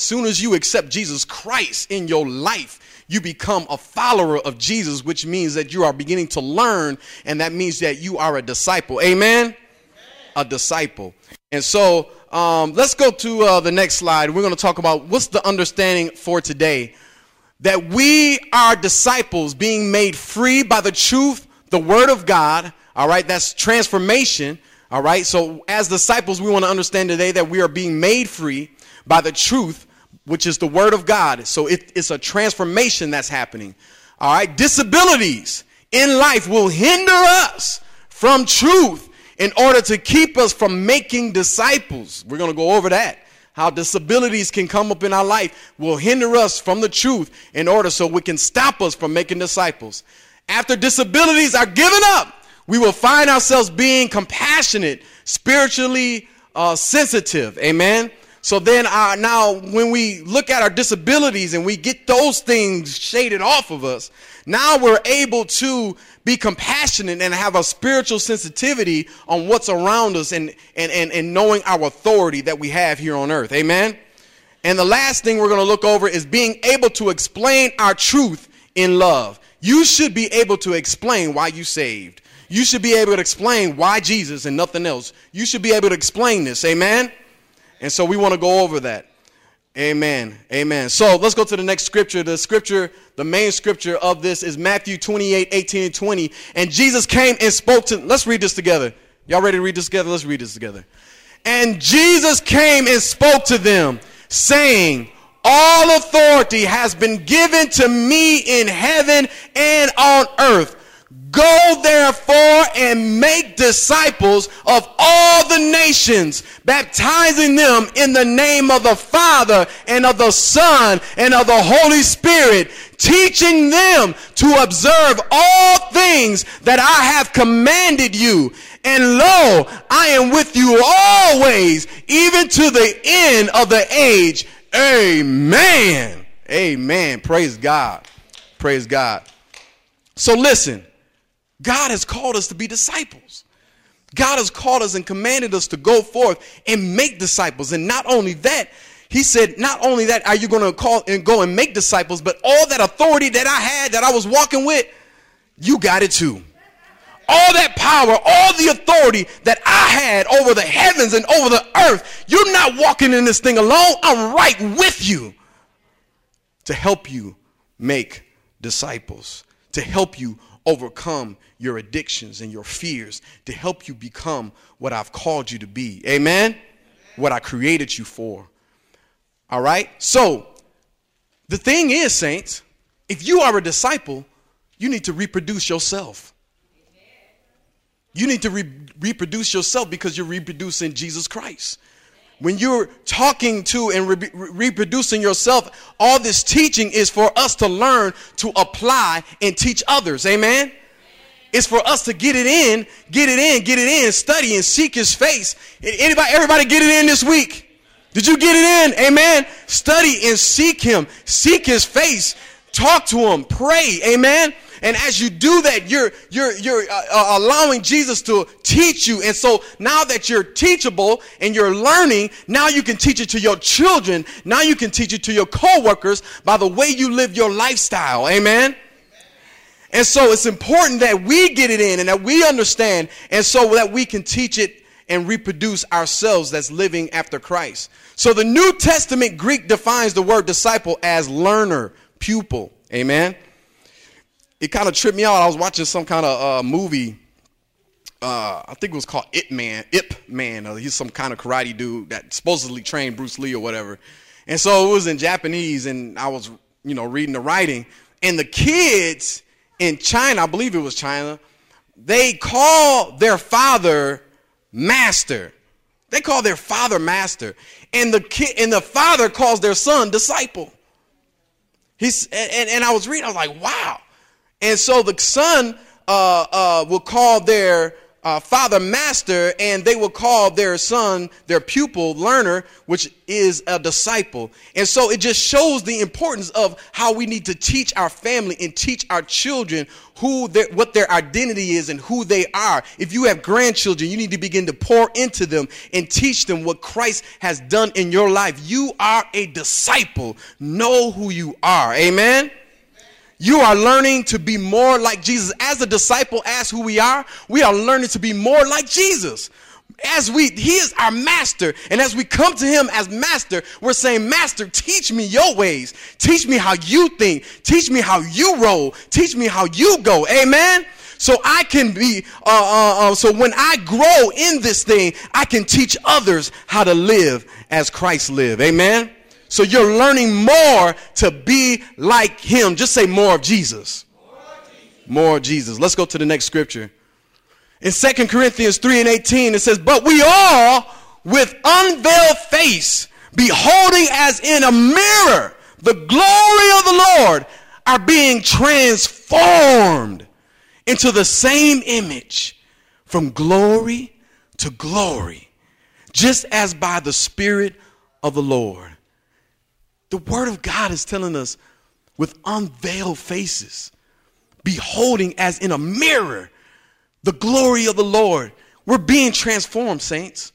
soon as you accept Jesus Christ in your life, you become a follower of Jesus, which means that you are beginning to learn, and that means that you are a disciple. Amen? Amen. A disciple. And so um, let's go to uh, the next slide. We're going to talk about what's the understanding for today that we are disciples being made free by the truth, the word of God. All right, that's transformation. All right, so as disciples, we want to understand today that we are being made free by the truth, which is the word of God. So it, it's a transformation that's happening. All right, disabilities in life will hinder us from truth in order to keep us from making disciples. We're going to go over that. How disabilities can come up in our life will hinder us from the truth in order so we can stop us from making disciples. After disabilities are given up, we will find ourselves being compassionate, spiritually uh, sensitive. Amen. So then, uh, now when we look at our disabilities and we get those things shaded off of us, now we're able to be compassionate and have a spiritual sensitivity on what's around us and, and, and, and knowing our authority that we have here on earth. Amen? And the last thing we're going to look over is being able to explain our truth in love. You should be able to explain why you saved. You should be able to explain why Jesus and nothing else. You should be able to explain this. Amen? And so we want to go over that. Amen. Amen. So let's go to the next scripture. The scripture, the main scripture of this is Matthew 28, 18 and 20. And Jesus came and spoke to, let's read this together. Y'all ready to read this together? Let's read this together. And Jesus came and spoke to them, saying, All authority has been given to me in heaven and on earth. Go therefore and make disciples of all the nations, baptizing them in the name of the Father and of the Son and of the Holy Spirit, teaching them to observe all things that I have commanded you. And lo, I am with you always, even to the end of the age. Amen. Amen. Praise God. Praise God. So listen. God has called us to be disciples. God has called us and commanded us to go forth and make disciples. And not only that, he said, not only that are you going to call and go and make disciples, but all that authority that I had that I was walking with, you got it too. All that power, all the authority that I had over the heavens and over the earth, you're not walking in this thing alone. I'm right with you to help you make disciples, to help you overcome your addictions and your fears to help you become what I've called you to be. Amen? Amen? What I created you for. All right? So, the thing is, saints, if you are a disciple, you need to reproduce yourself. You need to re- reproduce yourself because you're reproducing Jesus Christ. When you're talking to and re- reproducing yourself, all this teaching is for us to learn to apply and teach others. Amen? It's for us to get it in, get it in, get it in, study and seek his face. Anybody, everybody get it in this week? Did you get it in? Amen. Study and seek him. Seek his face. Talk to him. Pray. Amen. And as you do that, you're, you're, you're uh, uh, allowing Jesus to teach you. And so now that you're teachable and you're learning, now you can teach it to your children. Now you can teach it to your coworkers by the way you live your lifestyle. Amen. And so it's important that we get it in and that we understand, and so that we can teach it and reproduce ourselves that's living after Christ. So the New Testament Greek defines the word disciple as learner, pupil. Amen. It kind of tripped me out. I was watching some kind of uh, movie. Uh, I think it was called Ip Man. Ip Man. Uh, he's some kind of karate dude that supposedly trained Bruce Lee or whatever. And so it was in Japanese, and I was, you know, reading the writing. And the kids in China, I believe it was China, they call their father master. They call their father master. And the kid and the father calls their son disciple. He's and, and I was reading, I was like, wow. And so the son uh, uh, will call their uh, father master, and they will call their son their pupil learner, which is a disciple. And so it just shows the importance of how we need to teach our family and teach our children who their, what their identity is and who they are. If you have grandchildren, you need to begin to pour into them and teach them what Christ has done in your life. You are a disciple. Know who you are. Amen. You are learning to be more like Jesus. As a disciple, as who we are, we are learning to be more like Jesus. As we, he is our master. And as we come to him as master, we're saying, Master, teach me your ways. Teach me how you think. Teach me how you roll. Teach me how you go. Amen. So I can be, uh, uh, uh, so when I grow in this thing, I can teach others how to live as Christ lived. Amen. So you're learning more to be like him. Just say more of Jesus. More of Jesus. Let's go to the next scripture. In Second Corinthians 3 and 18, it says, But we all with unveiled face, beholding as in a mirror the glory of the Lord, are being transformed into the same image from glory to glory, just as by the Spirit of the Lord. The Word of God is telling us with unveiled faces, beholding as in a mirror the glory of the Lord. We're being transformed, saints.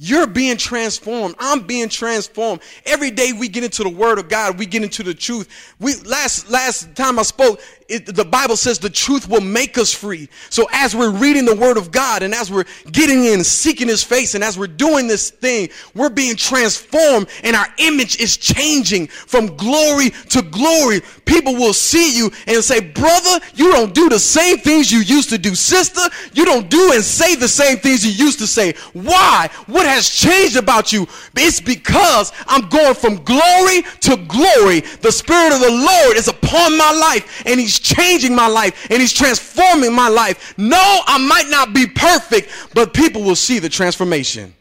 You're being transformed. I'm being transformed. Every day we get into the word of God, we get into the truth. We last last time I spoke, it, the Bible says the truth will make us free. So as we're reading the word of God and as we're getting in, seeking his face, and as we're doing this thing, we're being transformed and our image is changing from glory to glory. People will see you and say, brother, you don't do the same things you used to do. Sister, you don't do and say the same things you used to say. Why? What has changed about you? It's because I'm going from glory to glory. The Spirit of the Lord is upon my life and he's changing my life and he's transforming my life. No, I might not be perfect, but people will see the transformation.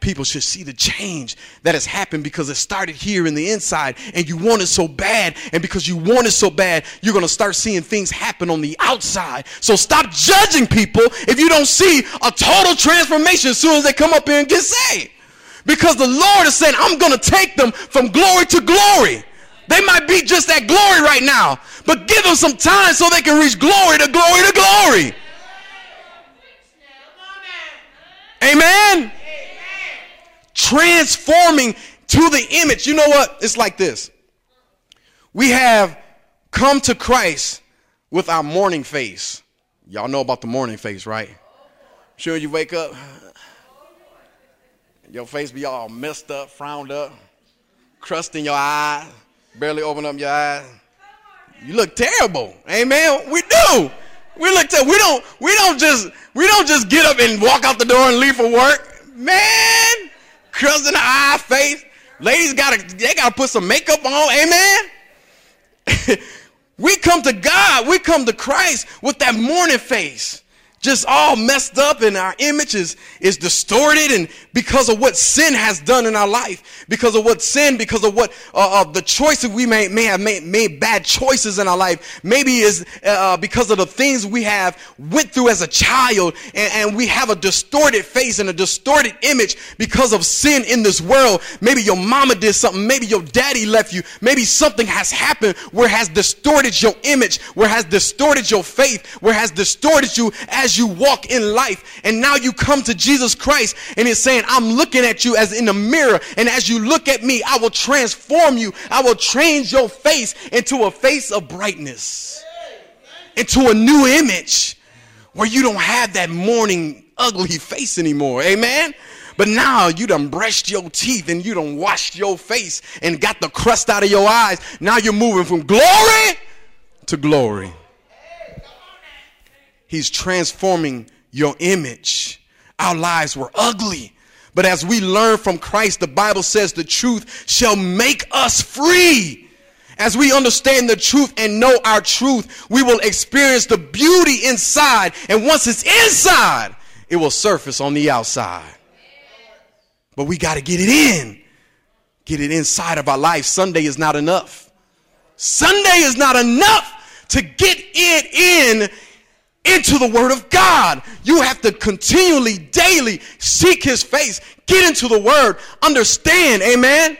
People should see the change that has happened because it started here in the inside and you want it so bad. And because you want it so bad, you're going to start seeing things happen on the outside. So stop judging people if you don't see a total transformation as soon as they come up here and get saved. Because the Lord is saying, I'm going to take them from glory to glory. They might be just at glory right now, but give them some time so they can reach glory to glory to glory. Amen. Transforming to the image. You know what? It's like this. We have come to Christ with our morning face. Y'all know about the morning face, right? Sure you wake up, your face be all messed up, frowned up, crust in your eyes barely open up your eyes. You look terrible. Amen. We do. We look terrible. We don't we don't just we don't just get up and walk out the door and leave for work. Man, in the eye, face. Ladies gotta they gotta put some makeup on. Amen. we come to God, we come to Christ with that morning face just all messed up and our image is, is distorted and because of what sin has done in our life because of what sin because of what uh, uh, the choices we may, may have made, made bad choices in our life. Maybe is uh, because of the things we have went through as a child and, and we have a distorted face and a distorted image because of sin in this world. Maybe your mama did something. Maybe your daddy left you. Maybe something has happened where has distorted your image where has distorted your faith where has distorted you as as you walk in life. And now you come to Jesus Christ and he's saying, I'm looking at you as in a mirror. And as you look at me, I will transform you. I will change your face into a face of brightness, into a new image where you don't have that morning ugly face anymore. Amen. But now you done brushed your teeth and you done washed your face and got the crust out of your eyes. Now you're moving from glory to glory. He's transforming your image. Our lives were ugly. But as we learn from Christ, the Bible says the truth shall make us free. As we understand the truth and know our truth, we will experience the beauty inside. And once it's inside, it will surface on the outside. But we got to get it in. Get it inside of our life. Sunday is not enough. Sunday is not enough to get it in into the word of God. You have to continually, daily seek his face, get into the word, understand. Amen.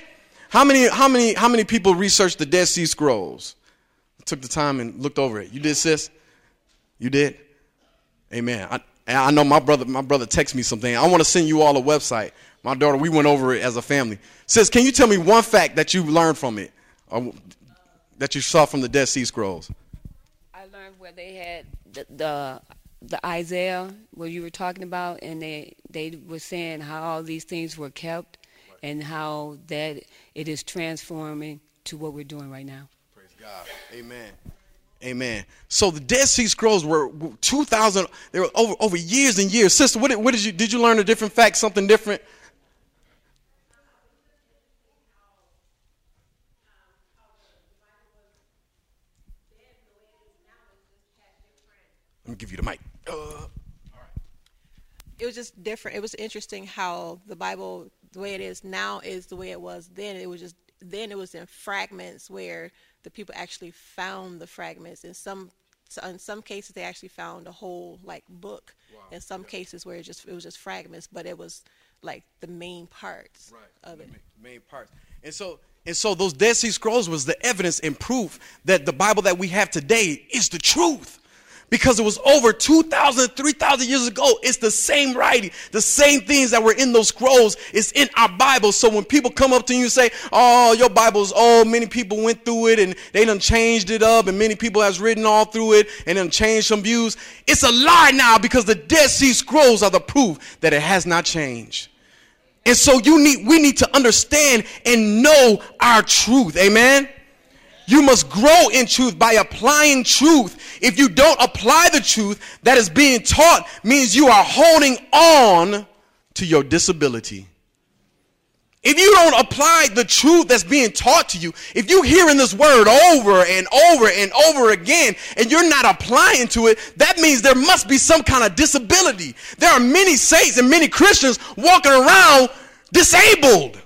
How many, how many, how many people researched the Dead Sea Scrolls? Took the time and looked over it. You did, sis? You did? Amen. I, I know my brother, my brother texted me something. I want to send you all a website. My daughter, we went over it as a family. Sis, can you tell me one fact that you learned from it, or that you saw from the Dead Sea Scrolls? Where they had the, the the Isaiah, what you were talking about, and they they were saying how all these things were kept, and how that it is transforming to what we're doing right now. Praise God. Amen. Amen. So the Dead Sea Scrolls were 2,000, they were over, over years and years. Sister, what did, what did you, did you learn a different fact, something different? Me give you the mic. Uh, it was just different. It was interesting how the Bible, the way it is now, is the way it was then. It was just then it was in fragments where the people actually found the fragments. In some in some cases, they actually found a whole like book. Wow. In some cases, where it just it was just fragments, but it was like the main parts right. of it. Main parts. And so and so those Dead Sea Scrolls was the evidence and proof that the Bible that we have today is the truth because it was over 2,000, 3,000 years ago. It's the same writing, the same things that were in those scrolls is in our Bible. So when people come up to you and say, oh, your Bible's old, many people went through it and they done changed it up and many people has written all through it and done changed some views. It's a lie now because the Dead Sea Scrolls are the proof that it has not changed. And so you need, we need to understand and know our truth. Amen. You must grow in truth by applying truth. If you don't apply the truth that is being taught, means you are holding on to your disability. If you don't apply the truth that's being taught to you, if you're hearing this word over and over and over again and you're not applying to it, that means there must be some kind of disability. There are many saints and many Christians walking around disabled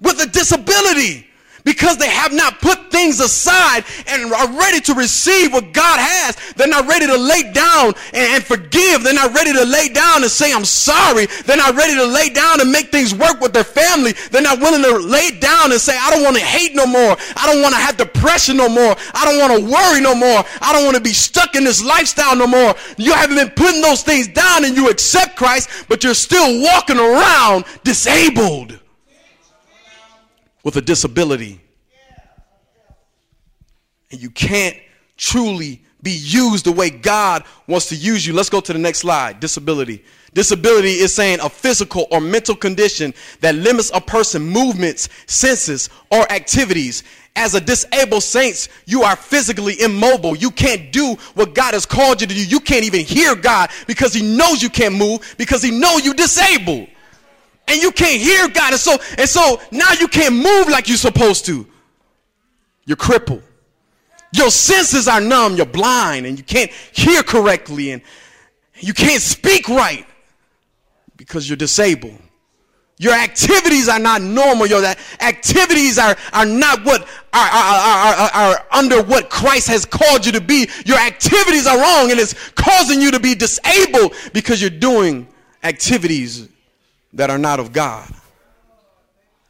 with a disability because they have not put things aside and are ready to receive what God has. They're not ready to lay down and, forgive. They're not ready to lay down and say, I'm sorry. They're not ready to lay down and make things work with their family. They're not willing to lay down and say, I don't want to hate no more. I don't want to have depression no more. I don't want to worry no more. I don't want to be stuck in this lifestyle no more. You haven't been putting those things down and you accept Christ, but you're still walking around disabled with a disability. And you can't truly be used the way God wants to use you. Let's go to the next slide. Disability. Disability is saying a physical or mental condition that limits a person's movements, senses, or activities. As a disabled saint, you are physically immobile. You can't do what God has called you to do. You can't even hear God because he knows you can't move because he knows you disabled and you can't hear God. And so, and so now you can't move like you're supposed to. You're crippled. Your senses are numb. You're blind and you can't hear correctly and you can't speak right because you're disabled. Your activities are not normal. Your activities are, are not what are, are, are, are, under what Christ has called you to be. Your activities are wrong and it's causing you to be disabled because you're doing activities that are not of God.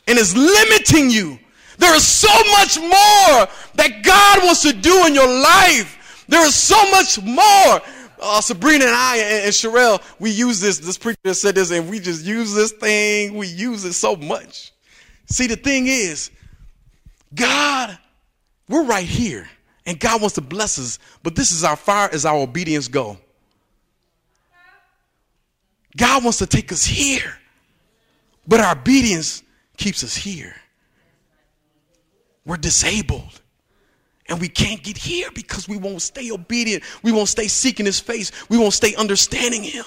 And is limiting you. There is so much more that God wants to do in your life. There is so much more. Uh, Sabrina and I and, and Sherelle, we use this. This preacher said this, and we just use this thing. We use it so much. See, the thing is, God, we're right here, and God wants to bless us, but this is how far as our obedience go. God wants to take us here. But our obedience keeps us here. We're disabled. And we can't get here because we won't stay obedient. We won't stay seeking his face. We won't stay understanding him.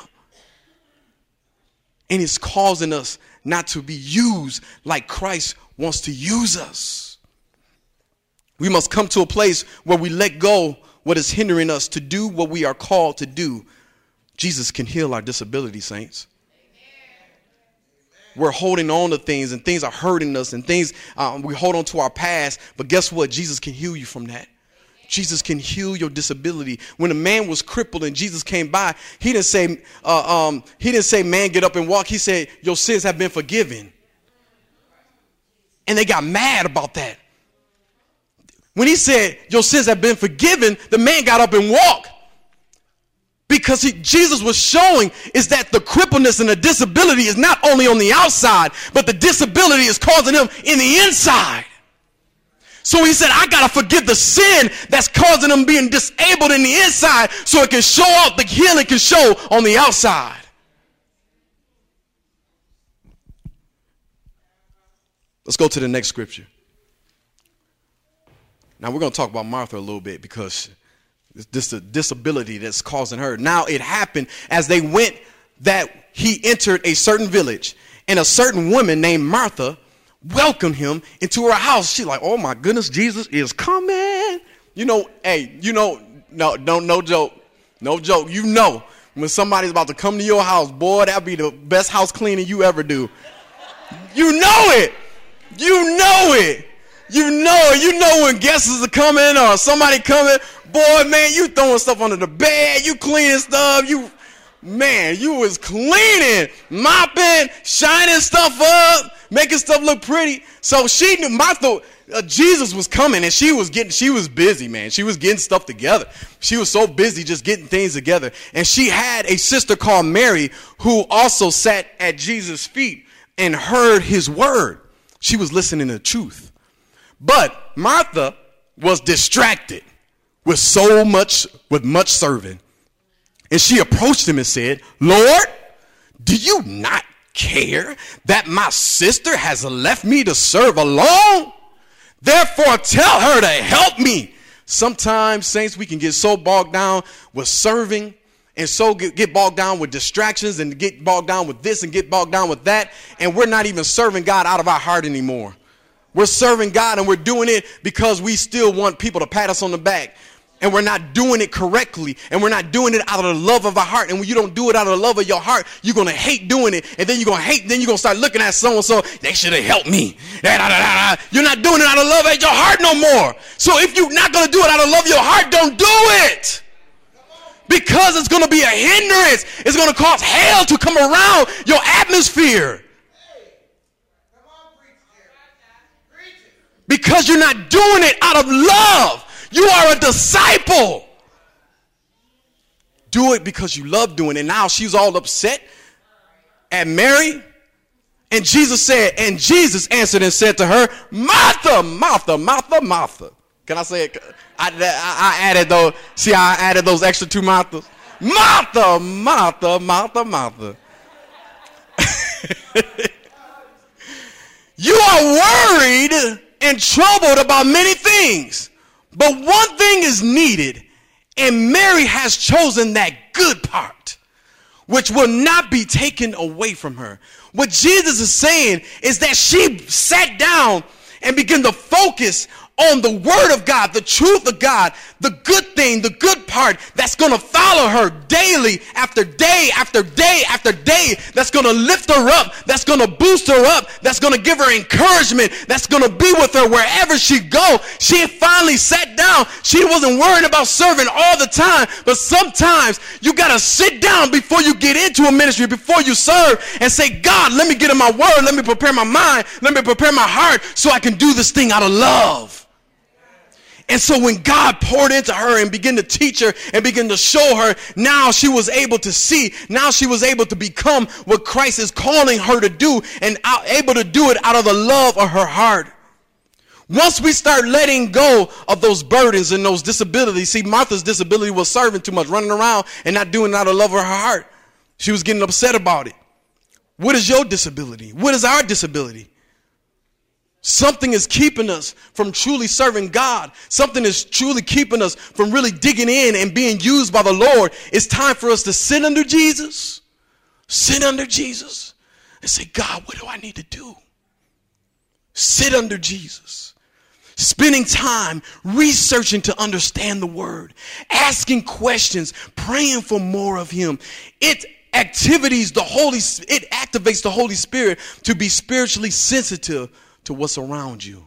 And it's causing us not to be used like Christ wants to use us. We must come to a place where we let go what is hindering us to do what we are called to do. Jesus can heal our disability, saints we're holding on to things and things are hurting us and things um, we hold on to our past but guess what jesus can heal you from that Jesus can heal your disability. When a man was crippled and Jesus came by, he didn't say, uh, um, he didn't say, man, get up and walk. He said, your sins have been forgiven. And they got mad about that. When he said, your sins have been forgiven, the man got up and walked. Because he, Jesus was showing is that the crippleness and the disability is not only on the outside, but the disability is causing him in the inside. So he said, I got to forgive the sin that's causing them being disabled in the inside so it can show up, the healing can show on the outside. Let's go to the next scripture. Now we're going to talk about Martha a little bit because this a disability that's causing her. Now it happened as they went that he entered a certain village and a certain woman named Martha welcomed him into her house. She's like, oh my goodness, Jesus is coming. You know, hey, you know, no, don't, no joke, no joke. You know, when somebody's about to come to your house, boy, that'd be the best house cleaning you ever do. You know it. You know it. You know it. You know when guests are coming or somebody coming. Boy, man, you throwing stuff under the bed. You cleaning stuff. You Man, you was cleaning, mopping, shining stuff up, making stuff look pretty. So she knew Martha, uh, Jesus was coming and she was getting, she was busy, man. She was getting stuff together. She was so busy just getting things together. And she had a sister called Mary who also sat at Jesus' feet and heard his word. She was listening to truth. But Martha was distracted with so much, with much serving. And she approached him and said, Lord, do you not care that my sister has left me to serve alone? Therefore, tell her to help me. Sometimes, saints, we can get so bogged down with serving and so get, get, bogged down with distractions and get bogged down with this and get bogged down with that. And we're not even serving God out of our heart anymore. We're serving God and we're doing it because we still want people to pat us on the back and we're not doing it correctly and we're not doing it out of the love of our heart. And when you don't do it out of the love of your heart, you're going to hate doing it. And then you're going to hate, then you're going to start looking at so and so, they should have helped me. You're not doing it out of love of your heart no more. So if you're not going to do it out of love of your heart, don't do it. Because it's going to be a hindrance. It's going to cause hell to come around your atmosphere. Because you're not doing it out of love. You are a disciple. Do it because you love doing it. Now she's all upset at Mary. And Jesus said, and Jesus answered and said to her, Martha, Martha, Martha, Martha. Can I say it? I, I, added those, see, I added those extra two Marthas. Martha, Martha, Martha, Martha. you are worried and troubled about many things. But one thing is needed, and Mary has chosen that good part, which will not be taken away from her. What Jesus is saying is that she sat down and began to focus on the word of God, the truth of God, the good thing, the good part that's going to follow her daily after day after day after day, that's going to lift her up, that's going to boost her up, that's going to give her encouragement, that's going to be with her wherever she go. She finally sat down. She wasn't worried about serving all the time, but sometimes you got to sit down before you get into a ministry, before you serve and say, God, let me get in my word. Let me prepare my mind. Let me prepare my heart so I can do this thing out of love. And so when God poured into her and began to teach her and began to show her, now she was able to see. Now she was able to become what Christ is calling her to do and able to do it out of the love of her heart. Once we start letting go of those burdens and those disabilities, see, Martha's disability was serving too much, running around and not doing out of love of her heart. She was getting upset about it. What is your disability? What is our disability? Something is keeping us from truly serving God. Something is truly keeping us from really digging in and being used by the Lord. It's time for us to sit under Jesus, sit under Jesus, and say, God, what do I need to do? Sit under Jesus. Spending time researching to understand the word, asking questions, praying for more of Him. It activities the Holy it activates the Holy Spirit to be spiritually sensitive to what's around you.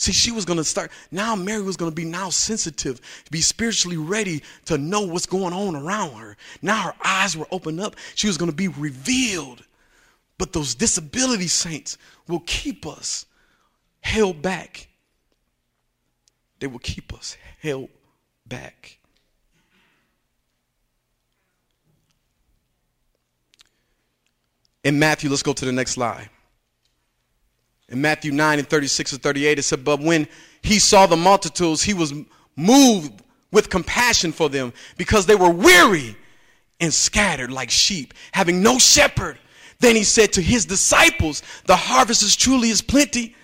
See, she was going to start. Now, Mary was going to be now sensitive, be spiritually ready to know what's going on around her. Now her eyes were opened up. She was going to be revealed. But those disability saints will keep us held back. They will keep us held back. In Matthew, let's go to the next slide. In Matthew 9 and 36 and 38, it said, But when he saw the multitudes, he was moved with compassion for them because they were weary and scattered like sheep, having no shepherd. Then he said to his disciples, The harvest is truly is plenty.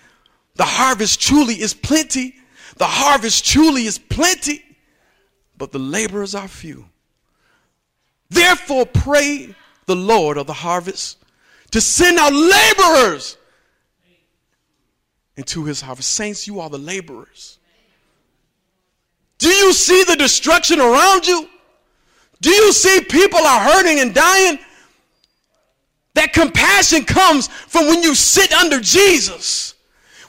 The harvest truly is plenty. The harvest truly is plenty, but the laborers are few. Therefore, pray the Lord of the harvest to send out laborers into his harvest. Saints, you are the laborers. Do you see the destruction around you? Do you see people are hurting and dying? That compassion comes from when you sit under Jesus.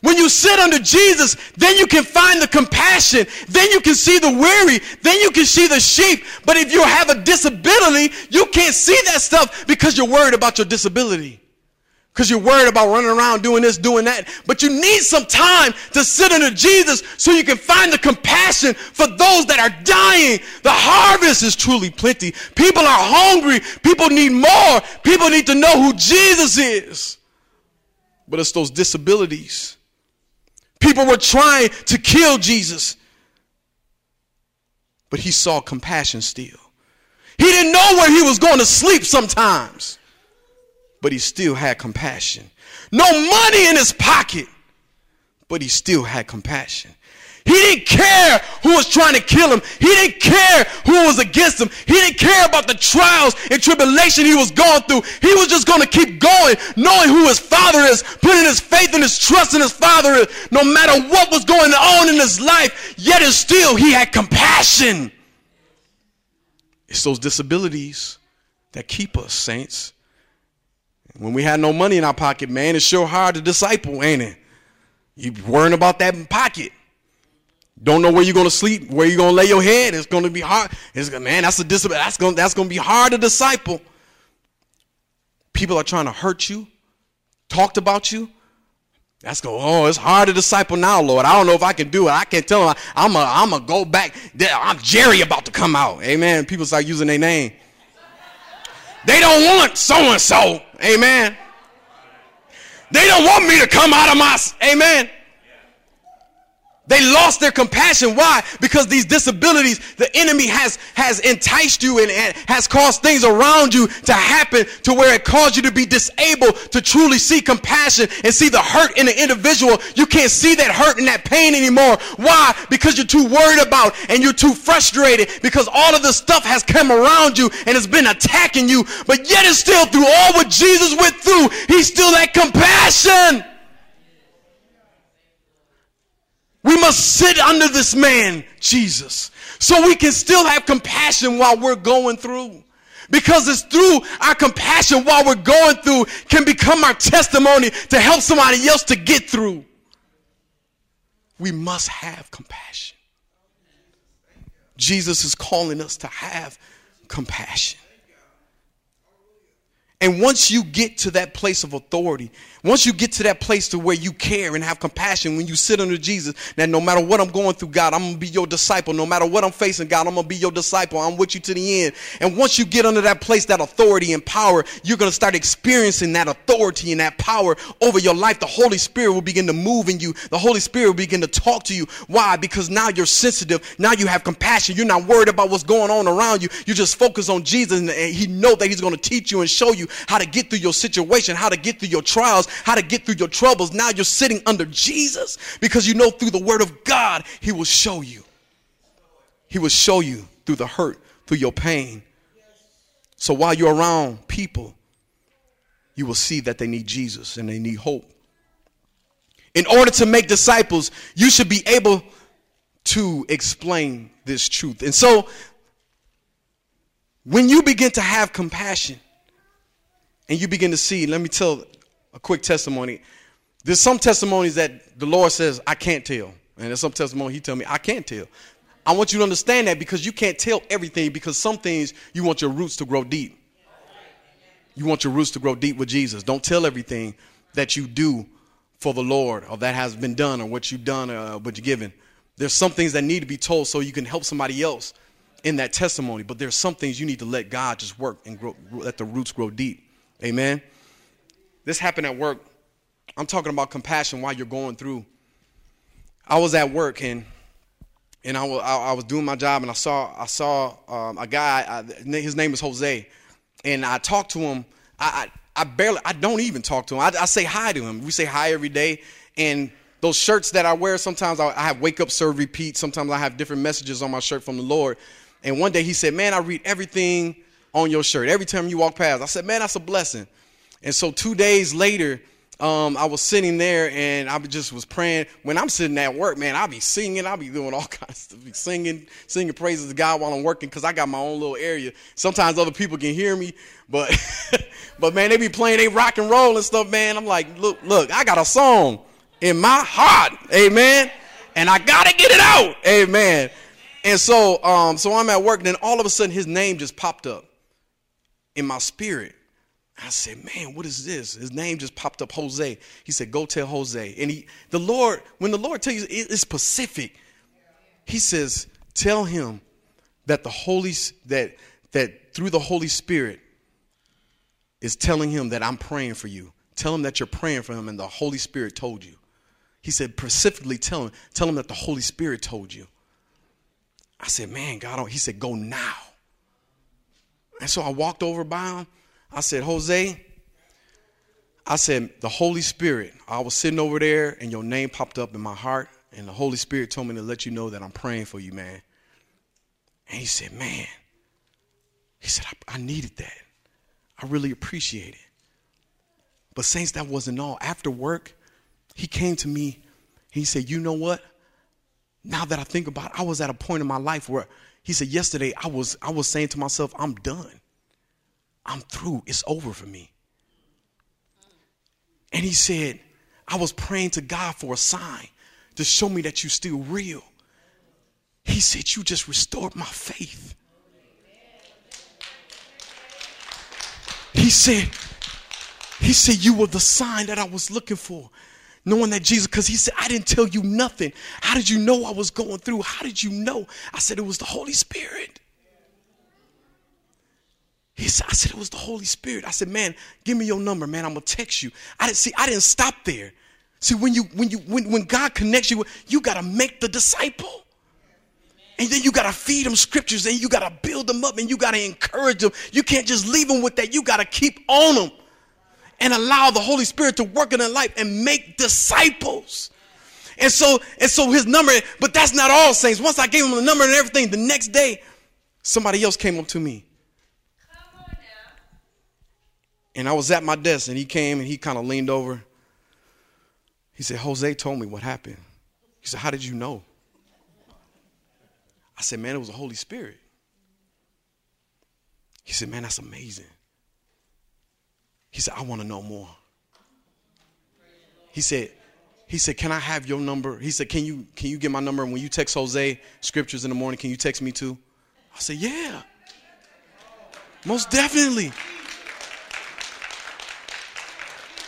When you sit under Jesus, then you can find the compassion. Then you can see the weary. Then you can see the sheep. But if you have a disability, you can't see that stuff because you're worried about your disability because you're worried about running around doing this, doing that. But you need some time to sit under Jesus so you can find the compassion for those that are dying. The harvest is truly plenty. People are hungry. People need more. People need to know who Jesus is. But it's those disabilities. People were trying to kill Jesus, but he saw compassion still. He didn't know where he was going to sleep sometimes but he still had compassion. No money in his pocket, but he still had compassion. He didn't care who was trying to kill him. He didn't care who was against him. He didn't care about the trials and tribulation he was going through. He was just going to keep going, knowing who his father is, putting his faith and his trust in his father is, no matter what was going on in his life. Yet and still, he had compassion. It's those disabilities that keep us, saints. When we had no money in our pocket, man, it's sure hard to disciple, ain't it? You worrying about that pocket. Don't know where you're gonna sleep, where you're gonna lay your head. It's gonna be hard. It's man, that's a discipline. That's gonna that's gonna be hard to disciple. People are trying to hurt you, talked about you. That's go. Oh, it's hard to disciple now, Lord. I don't know if I can do it. I can't tell them. I'm a. I'm a go back. I'm Jerry about to come out. Amen. People start using their name. They don't want so and so. Amen. They don't want me to come out of my. Amen. They lost their compassion. Why? Because these disabilities, the enemy has, has enticed you and, and, has caused things around you to happen to where it caused you to be disabled to truly see compassion and see the hurt in the individual. You can't see that hurt and that pain anymore. Why? Because you're too worried about and you're too frustrated because all of this stuff has come around you and has been attacking you. But yet it's still through all what Jesus went through, he still had compassion. We must sit under this man, Jesus, so we can still have compassion while we're going through. Because it's through our compassion while we're going through can become our testimony to help somebody else to get through. We must have compassion. Jesus is calling us to have compassion. And once you get to that place of authority, once you get to that place to where you care and have compassion when you sit under Jesus, that no matter what I'm going through, God, I'm going to be your disciple. No matter what I'm facing, God, I'm going to be your disciple. I'm with you to the end. And once you get under that place, that authority and power, you're going to start experiencing that authority and that power over your life. The Holy Spirit will begin to move in you. The Holy Spirit will begin to talk to you. Why? Because now you're sensitive. Now you have compassion. You're not worried about what's going on around you. You just focus on Jesus and he know that he's going to teach you and show you how to get through your situation, how to get through your trials, how to get through your troubles. Now you're sitting under Jesus because you know through the word of God, he will show you. He will show you through the hurt, through your pain. So while you're around people, you will see that they need Jesus and they need hope. In order to make disciples, you should be able to explain this truth. And so, when you begin to have compassion, and you begin to see, let me tell a quick testimony. There's some testimonies that the Lord says, I can't tell. And there's some testimony he tell me, I can't tell. I want you to understand that because you can't tell everything because some things you want your roots to grow deep. You want your roots to grow deep with Jesus. Don't tell everything that you do for the Lord or that has been done or what you've done or what you're given. There's some things that need to be told so you can help somebody else in that testimony. But there's some things you need to let God just work and grow, let the roots grow deep. Amen. This happened at work. I'm talking about compassion while you're going through. I was at work and and I was, I was doing my job and I saw I saw um, a guy. I, his name is Jose, and I talked to him. I, I, I barely I don't even talk to him. I, I, say hi to him. We say hi every day, and those shirts that I wear sometimes I, I have wake up serve repeat. Sometimes I have different messages on my shirt from the Lord. And one day he said, "Man, I read everything on your shirt every time you walk past." I said, "Man, that's a blessing." And so two days later um, I was sitting there and I just was praying. When I'm sitting at work, man, I'll be singing, I'll be doing all kinds of singing, singing praises to God while I'm working because I got my own little area. Sometimes other people can hear me, but but man, they be playing they rock and roll and stuff, man. I'm like, look, look, I got a song in my heart, amen, and I gotta get it out, amen. And so, um, so I'm at work, and then all of a sudden, his name just popped up in my spirit. I said, man, what is this? His name just popped up, Jose. He said, go tell Jose. And he, the Lord, when the Lord tells you, it's specific. He says, tell him that the Holy, that, that through the Holy Spirit is telling him that I'm praying for you. Tell him that you're praying for him and the Holy Spirit told you. He said, specifically tell him, tell him that the Holy Spirit told you. I said, man, God, oh, he said, go now. And so I walked over by him I said, Jose, I said, the Holy Spirit, I was sitting over there and your name popped up in my heart, and the Holy Spirit told me to let you know that I'm praying for you, man. And he said, Man, he said, I, I needed that. I really appreciate it. But, Saints, that wasn't all. After work, he came to me. and He said, You know what? Now that I think about it, I was at a point in my life where he said, Yesterday, I was, I was saying to myself, I'm done. I'm through. It's over for me. And he said, I was praying to God for a sign to show me that you're still real. He said, You just restored my faith. He said, He said, You were the sign that I was looking for. Knowing that Jesus, because he said, I didn't tell you nothing. How did you know I was going through? How did you know? I said, It was the Holy Spirit. He said, I said, it was the Holy Spirit. I said, man, give me your number, man. I'm gonna text you. I didn't see, I didn't stop there. See, when you when you when, when God connects you, you gotta make the disciple. And then you gotta feed them scriptures and you gotta build them up and you gotta encourage them. You can't just leave them with that. You gotta keep on them and allow the Holy Spirit to work in their life and make disciples. And so, and so his number, but that's not all saints. Once I gave him the number and everything, the next day, somebody else came up to me And I was at my desk and he came and he kind of leaned over. He said, Jose told me what happened. He said, How did you know? I said, Man, it was the Holy Spirit. He said, Man, that's amazing. He said, I want to know more. He said, he said, Can I have your number? He said, Can you can you get my number? And when you text Jose scriptures in the morning, can you text me too? I said, Yeah. Most definitely.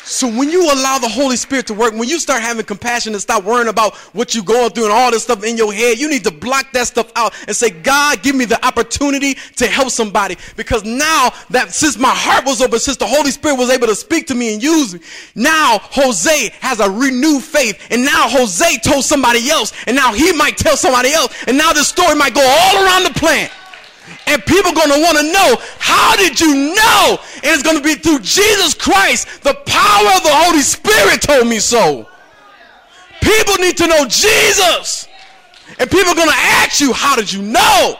So when you allow the Holy Spirit to work, when you start having compassion and stop worrying about what you're going through and all this stuff in your head, you need to block that stuff out and say, God, give me the opportunity to help somebody. Because now that since my heart was open, since the Holy Spirit was able to speak to me and use me, now Jose has a renewed faith. And now Jose told somebody else. And now he might tell somebody else. And now this story might go all around the plant. And people are going to want to know, how did you know? And it's going to be through Jesus Christ. The power of the Holy Spirit told me so. People need to know Jesus. And people are going to ask you, how did you know?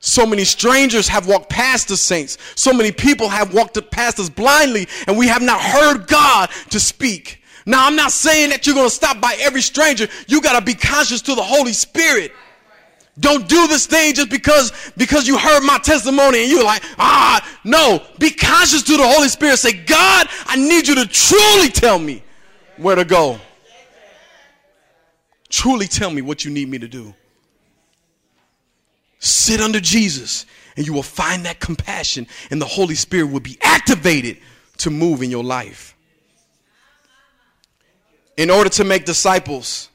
So many strangers have walked past the saints. So many people have walked past us blindly, and we have not heard God to speak. Now, I'm not saying that you're going to stop by every stranger. You got to be conscious to the Holy Spirit. Don't do this thing just because because you heard my testimony and you're like, ah, no. Be conscious to the Holy Spirit. Say, God, I need you to truly tell me where to go. Truly tell me what you need me to do. Sit under Jesus, and you will find that compassion, and the Holy Spirit will be activated to move in your life. In order to make disciples,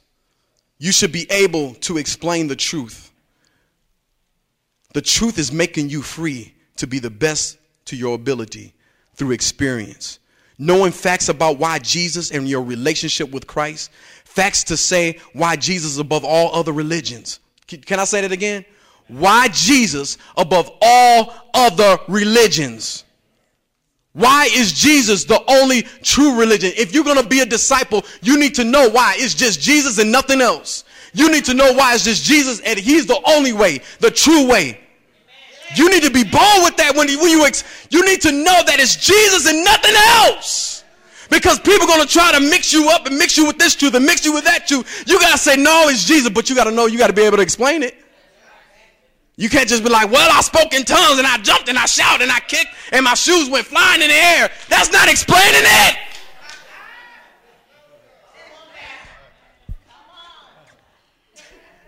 you should be able to explain the truth. The truth is making you free to be the best to your ability through experience. Knowing facts about why Jesus and your relationship with Christ, facts to say why Jesus is above all other religions. Can I say that again? Why Jesus above all other religions? Why is Jesus the only true religion? If you're going to be a disciple, you need to know why it's just Jesus and nothing else. You need to know why it's just Jesus and he's the only way, the true way. You need to be bold with that when you, you, ex, you need to know that it's Jesus and nothing else. Because people are going to try to mix you up and mix you with this truth and mix you with that truth. You got to say, no, it's Jesus, but you got to know, you got to be able to explain it. You can't just be like, well, I spoke in tongues and I jumped and I shouted and I kicked and my shoes went flying in the air. That's not explaining it.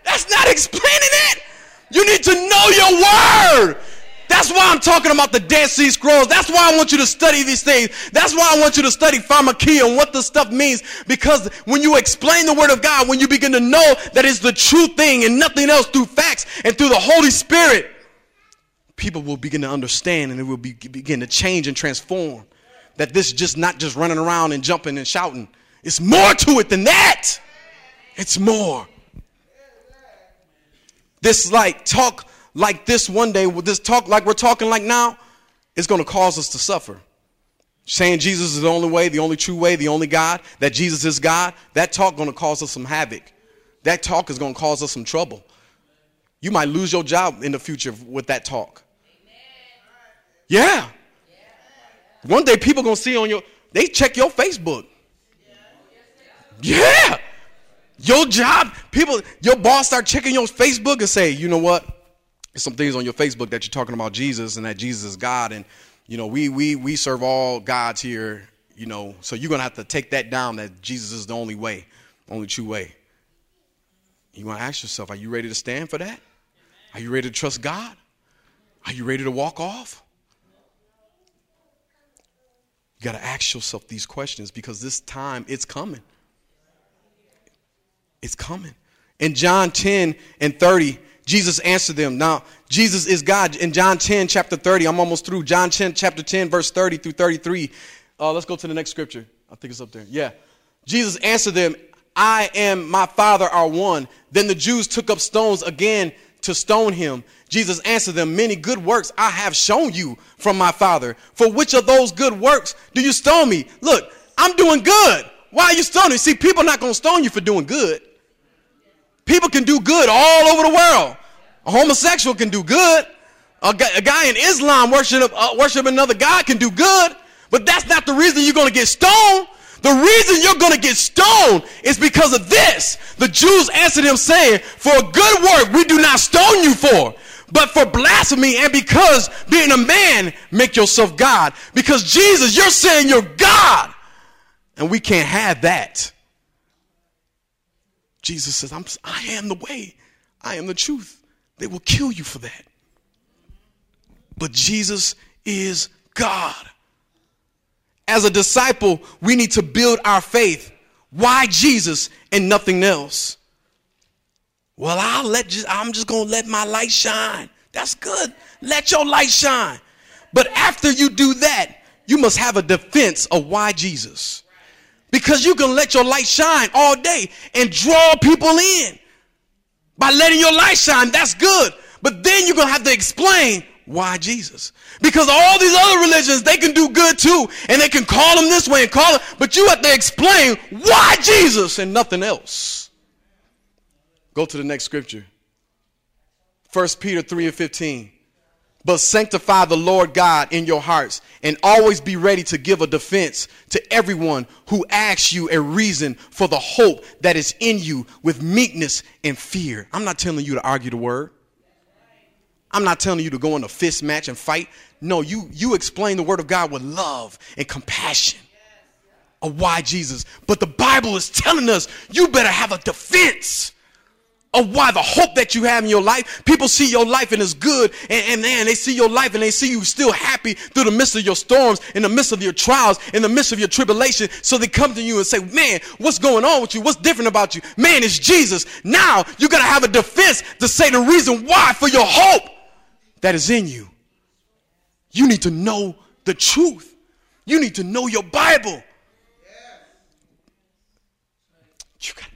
That's not explaining it. You need to know your word. That's why I'm talking about the Dead Sea Scrolls. That's why I want you to study these things. That's why I want you to study pharmakeia and what the stuff means. Because when you explain the Word of God, when you begin to know that it's the true thing and nothing else through facts and through the Holy Spirit, people will begin to understand and it will be, begin to change and transform. That this is just not just running around and jumping and shouting. It's more to it than that. It's more. This like talk like this one day, with this talk like we're talking like now, it's going to cause us to suffer. Saying Jesus is the only way, the only true way, the only God, that Jesus is God, that talk going to cause us some havoc. That talk is going to cause us some trouble. You might lose your job in the future with that talk. Yeah. One day people going to see on your, they check your Facebook. Yeah. Your job, people, your boss start checking your Facebook and say, you know what? There's some things on your Facebook that you're talking about Jesus and that Jesus is God. And, you know, we, we, we serve all gods here, you know, so you're to have to take that down that Jesus is the only way, only true way. You want to ask yourself, are you ready to stand for that? Are you ready to trust God? Are you ready to walk off? You got to ask yourself these questions because this time it's coming. It's coming. In John 10 and 30, Jesus answered them. Now, Jesus is God. In John 10, chapter 30, I'm almost through. John 10, chapter 10, verse 30 through 33. Uh, let's go to the next scripture. I think it's up there. Yeah. Jesus answered them, I am my Father are one. Then the Jews took up stones again to stone him. Jesus answered them, Many good works I have shown you from my Father. For which of those good works do you stone me? Look, I'm doing good. Why are you stoning? See, people are not going to stone you for doing good. People can do good all over the world. A homosexual can do good. A guy, in Islam worship, uh, worship another God can do good. But that's not the reason you're going to get stoned. The reason you're going to get stoned is because of this. The Jews answered him saying, for a good work we do not stone you for, but for blasphemy and because being a man make yourself God. Because Jesus, you're saying you're God. And we can't have that. Jesus says, I'm, I am the way, I am the truth. They will kill you for that. But Jesus is God. As a disciple, we need to build our faith. Why Jesus and nothing else? Well, I'll let just, I'm just going to let my light shine. That's good. Let your light shine. But after you do that, you must have a defense of why Jesus. Because you can let your light shine all day and draw people in by letting your light shine. That's good. But then you're going to have to explain why Jesus. Because all these other religions, they can do good too. And they can call them this way and call it. But you have to explain why Jesus and nothing else. Go to the next scripture. 1 Peter 3 and 15. But sanctify the Lord God in your hearts and always be ready to give a defense to everyone who asks you a reason for the hope that is in you with meekness and fear. I'm not telling you to argue the word. I'm not telling you to go in a fist match and fight. No, you, you explain the word of God with love and compassion. of why Jesus. But the Bible is telling us you better have a defense of why the hope that you have in your life. People see your life and it's good, and, and man, they see your life and they see you still happy through the midst of your storms, in the midst of your trials, in the midst of your tribulation. So they come to you and say, Man, what's going on with you? What's different about you? Man, it's Jesus. Now you gotta have a defense to say the reason why for your hope that is in you. You need to know the truth. You need to know your Bible. You got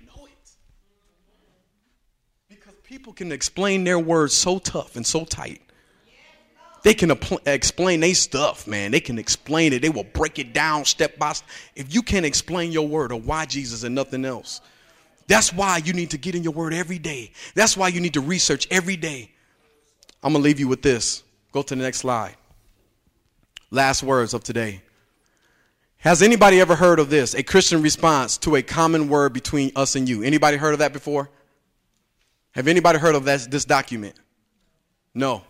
People can explain their words so tough and so tight. They can apl- explain their stuff, man. They can explain it. They will break it down step by step. If you can't explain your word or why Jesus and nothing else, that's why you need to get in your word every day. That's why you need to research every day. I'm going to leave you with this. Go to the next slide. Last words of today. Has anybody ever heard of this? A Christian response to a common word between us and you. Anybody heard of that before? Have anybody heard of that, this document? No.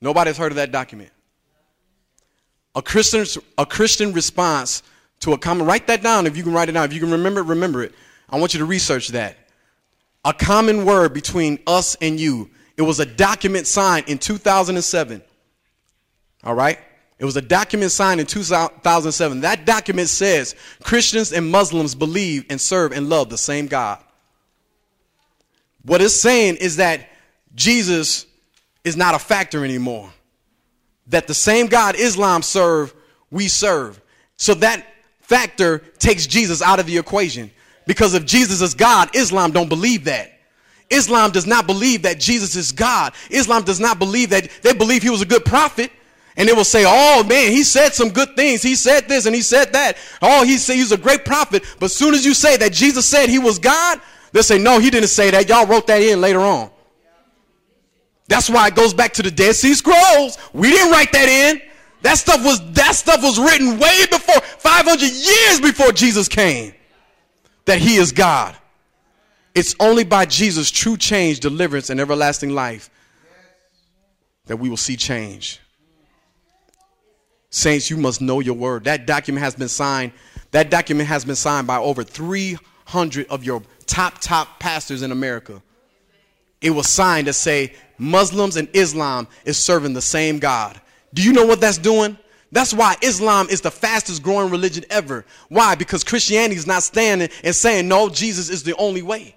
Nobody's heard of that document. A Christian, a Christian response to a common, write that down if you can write it down. If you can remember it, remember it. I want you to research that. A common word between us and you. It was a document signed in 2007. All right? It was a document signed in 2007. That document says Christians and Muslims believe and serve and love the same God. What it's saying is that Jesus is not a factor anymore. That the same God Islam serve, we serve. So that factor takes Jesus out of the equation. Because if Jesus is God, Islam don't believe that. Islam does not believe that Jesus is God. Islam does not believe that they believe he was a good prophet. And they will say, oh man, he said some good things. He said this and he said that. Oh, he said he's a great prophet. But as soon as you say that Jesus said he was God, They'll say, no, he didn't say that. Y'all wrote that in later on. That's why it goes back to the Dead Sea Scrolls. We didn't write that in. That stuff was that stuff was written way before 500 years before Jesus came. That he is God. It's only by Jesus' true change, deliverance, and everlasting life that we will see change. Saints, you must know your word. That document has been signed. That document has been signed by over 300 of your top, top pastors in America. It was signed to say Muslims and Islam is serving the same God. Do you know what that's doing? That's why Islam is the fastest growing religion ever. Why? Because Christianity is not standing and saying, no, Jesus is the only way.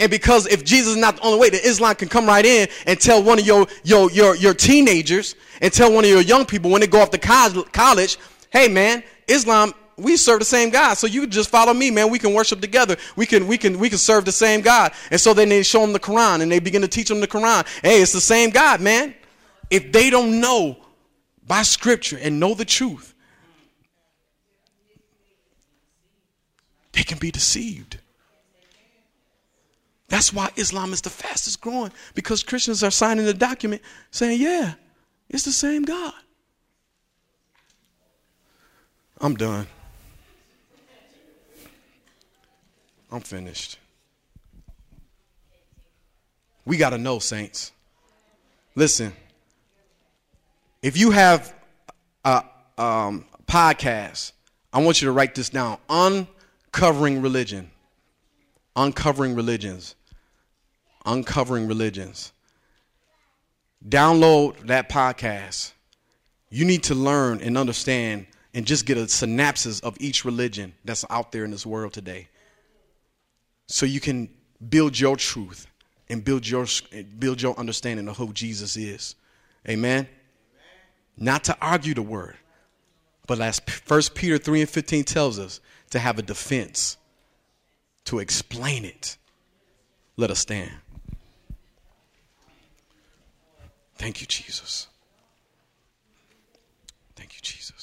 And because if Jesus is not the only way, then Islam can come right in and tell one of your, your, your, your teenagers and tell one of your young people when they go off to college, hey man, Islam we serve the same God. So you just follow me, man. We can worship together. We can we can we can serve the same God. And so then they show them the Quran and they begin to teach them the Quran. Hey, it's the same God, man. If they don't know by scripture and know the truth, they can be deceived. That's why Islam is the fastest growing because Christians are signing the document saying, yeah, it's the same God. I'm done. I'm finished. We got to know, saints. Listen, if you have a um, podcast, I want you to write this down Uncovering Religion. Uncovering Religions. Uncovering Religions. Download that podcast. You need to learn and understand and just get a synopsis of each religion that's out there in this world today so you can build your truth and build your build your understanding of who Jesus is. Amen. Not to argue the word, but as 1 Peter 3 and 15 tells us, to have a defense, to explain it. Let us stand. Thank you, Jesus. Thank you, Jesus.